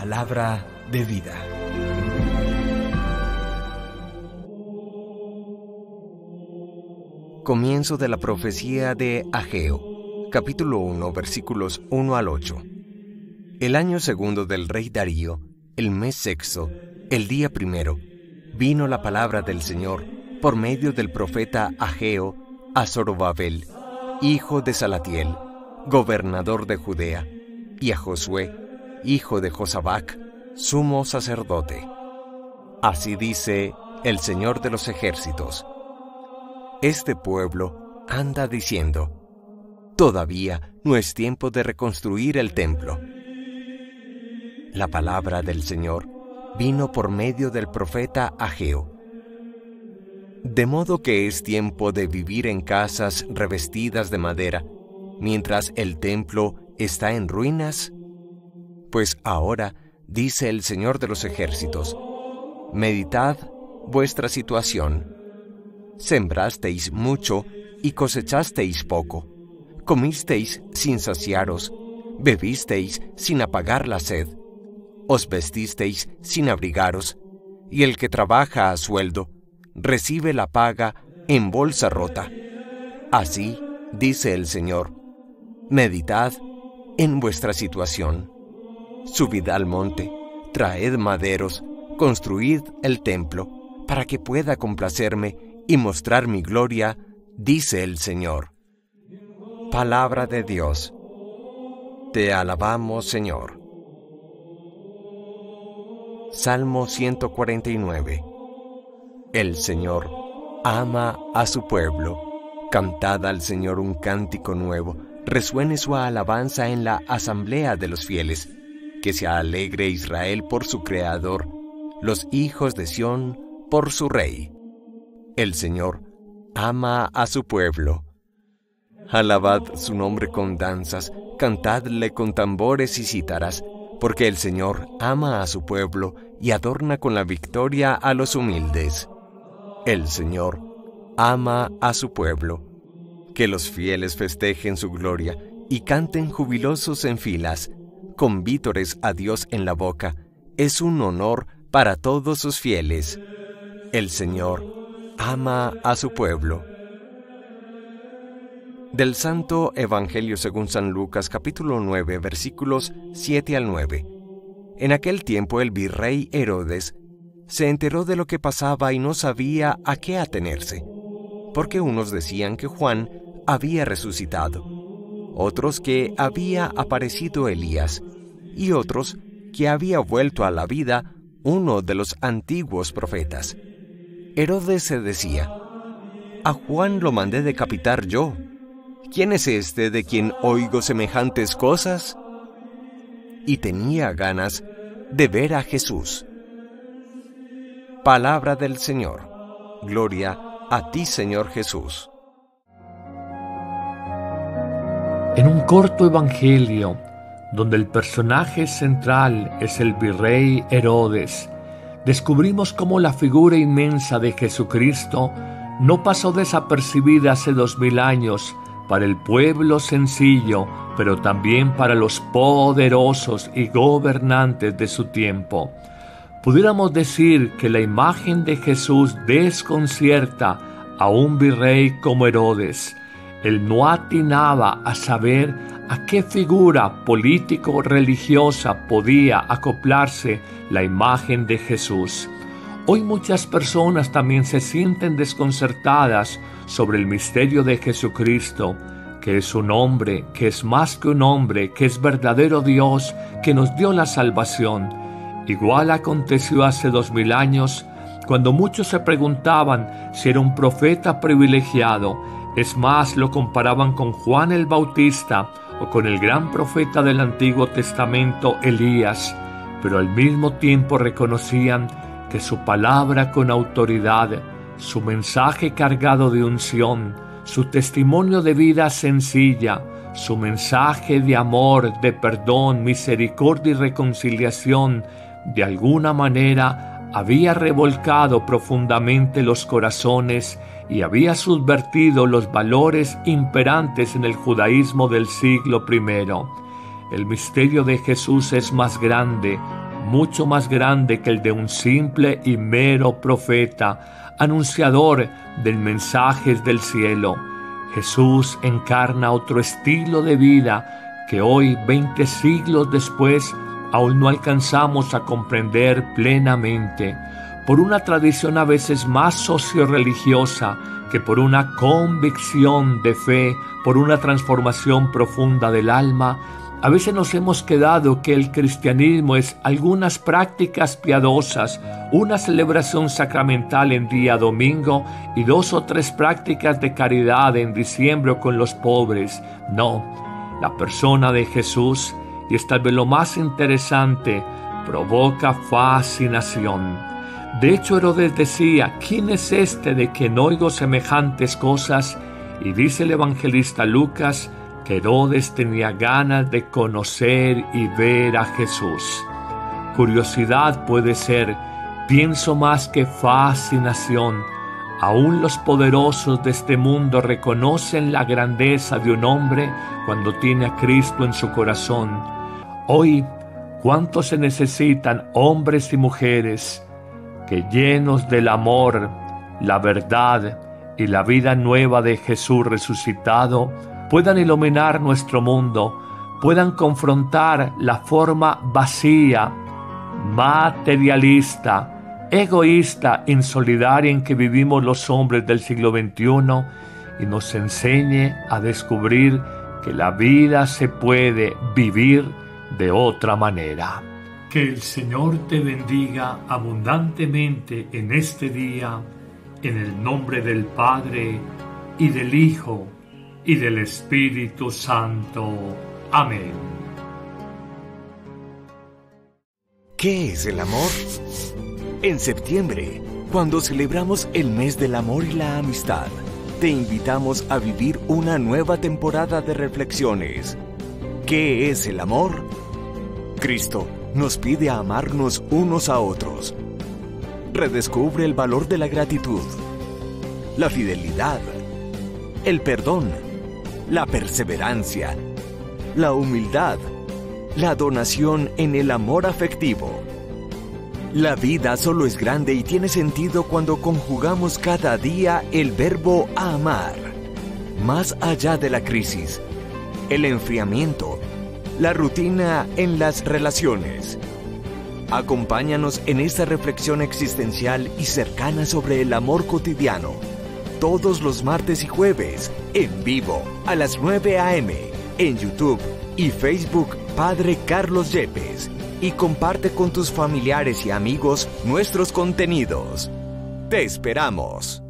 Palabra de vida. Comienzo de la profecía de Ageo, capítulo 1, versículos 1 al 8. El año segundo del rey Darío, el mes sexto, el día primero, vino la palabra del Señor por medio del profeta Ageo a Zorobabel, hijo de Salatiel, gobernador de Judea, y a Josué, hijo de Josabac, sumo sacerdote. Así dice el Señor de los ejércitos. Este pueblo anda diciendo, todavía no es tiempo de reconstruir el templo. La palabra del Señor vino por medio del profeta Ageo. De modo que es tiempo de vivir en casas revestidas de madera, mientras el templo está en ruinas? Pues ahora, dice el Señor de los ejércitos, meditad vuestra situación. Sembrasteis mucho y cosechasteis poco. Comisteis sin saciaros, bebisteis sin apagar la sed. Os vestisteis sin abrigaros, y el que trabaja a sueldo recibe la paga en bolsa rota. Así, dice el Señor, meditad en vuestra situación. Subid al monte, traed maderos, construid el templo, para que pueda complacerme y mostrar mi gloria, dice el Señor. Palabra de Dios. Te alabamos, Señor. Salmo 149. El Señor ama a su pueblo. Cantad al Señor un cántico nuevo resuene su alabanza en la asamblea de los fieles, que se alegre Israel por su Creador, los hijos de Sión por su Rey. El Señor ama a su pueblo. Alabad su nombre con danzas, cantadle con tambores y cítaras, porque el Señor ama a su pueblo y adorna con la victoria a los humildes. El Señor ama a su pueblo que los fieles festejen su gloria y canten jubilosos en filas, con vítores a Dios en la boca. Es un honor para todos sus fieles. El Señor ama a su pueblo. Del Santo Evangelio según San Lucas capítulo 9 versículos 7 al 9. En aquel tiempo el virrey Herodes se enteró de lo que pasaba y no sabía a qué atenerse, porque unos decían que Juan había resucitado, otros que había aparecido Elías y otros que había vuelto a la vida uno de los antiguos profetas. Herodes se decía, a Juan lo mandé decapitar yo. ¿Quién es este de quien oigo semejantes cosas? Y tenía ganas de ver a Jesús. Palabra del Señor. Gloria a ti, Señor Jesús. En un corto evangelio, donde el personaje central es el virrey Herodes, descubrimos cómo la figura inmensa de Jesucristo no pasó desapercibida hace dos mil años para el pueblo sencillo, pero también para los poderosos y gobernantes de su tiempo. Pudiéramos decir que la imagen de Jesús desconcierta a un virrey como Herodes, él no atinaba a saber a qué figura político-religiosa podía acoplarse la imagen de Jesús. Hoy muchas personas también se sienten desconcertadas sobre el misterio de Jesucristo, que es un hombre, que es más que un hombre, que es verdadero Dios, que nos dio la salvación. Igual aconteció hace dos mil años, cuando muchos se preguntaban si era un profeta privilegiado, es más, lo comparaban con Juan el Bautista o con el gran profeta del Antiguo Testamento, Elías, pero al mismo tiempo reconocían que su palabra con autoridad, su mensaje cargado de unción, su testimonio de vida sencilla, su mensaje de amor, de perdón, misericordia y reconciliación, de alguna manera había revolcado profundamente los corazones y había subvertido los valores imperantes en el judaísmo del siglo I. El misterio de Jesús es más grande, mucho más grande que el de un simple y mero profeta, anunciador del mensaje del cielo. Jesús encarna otro estilo de vida que hoy, veinte siglos después, aún no alcanzamos a comprender plenamente, por una tradición a veces más socio-religiosa que por una convicción de fe, por una transformación profunda del alma, a veces nos hemos quedado que el cristianismo es algunas prácticas piadosas, una celebración sacramental en día domingo y dos o tres prácticas de caridad en diciembre con los pobres. No, la persona de Jesús, y es tal vez lo más interesante, provoca fascinación. De hecho, Herodes decía, ¿quién es este de que no oigo semejantes cosas? Y dice el evangelista Lucas, que Herodes tenía ganas de conocer y ver a Jesús. Curiosidad puede ser, pienso más que fascinación. Aún los poderosos de este mundo reconocen la grandeza de un hombre cuando tiene a Cristo en su corazón. Hoy, ¿cuántos se necesitan hombres y mujeres que llenos del amor, la verdad y la vida nueva de Jesús resucitado, puedan iluminar nuestro mundo, puedan confrontar la forma vacía, materialista, egoísta, insolidaria en que vivimos los hombres del siglo XXI y nos enseñe a descubrir que la vida se puede vivir de otra manera. Que el Señor te bendiga abundantemente en este día, en el nombre del Padre y del Hijo y del Espíritu Santo. Amén. ¿Qué es el amor? En septiembre, cuando celebramos el mes del amor y la amistad, te invitamos a vivir una nueva temporada de reflexiones. ¿Qué es el amor? Cristo nos pide amarnos unos a otros. Redescubre el valor de la gratitud, la fidelidad, el perdón la perseverancia, la humildad, la donación en el amor afectivo. La vida solo es grande y tiene sentido cuando conjugamos cada día el verbo amar. Más allá de la crisis, el enfriamiento, la rutina en las relaciones. Acompáñanos en esta reflexión existencial y cercana sobre el amor cotidiano todos los martes y jueves, en vivo, a las 9 a.m., en YouTube y Facebook Padre Carlos Yepes. Y comparte con tus familiares y amigos nuestros contenidos. Te esperamos.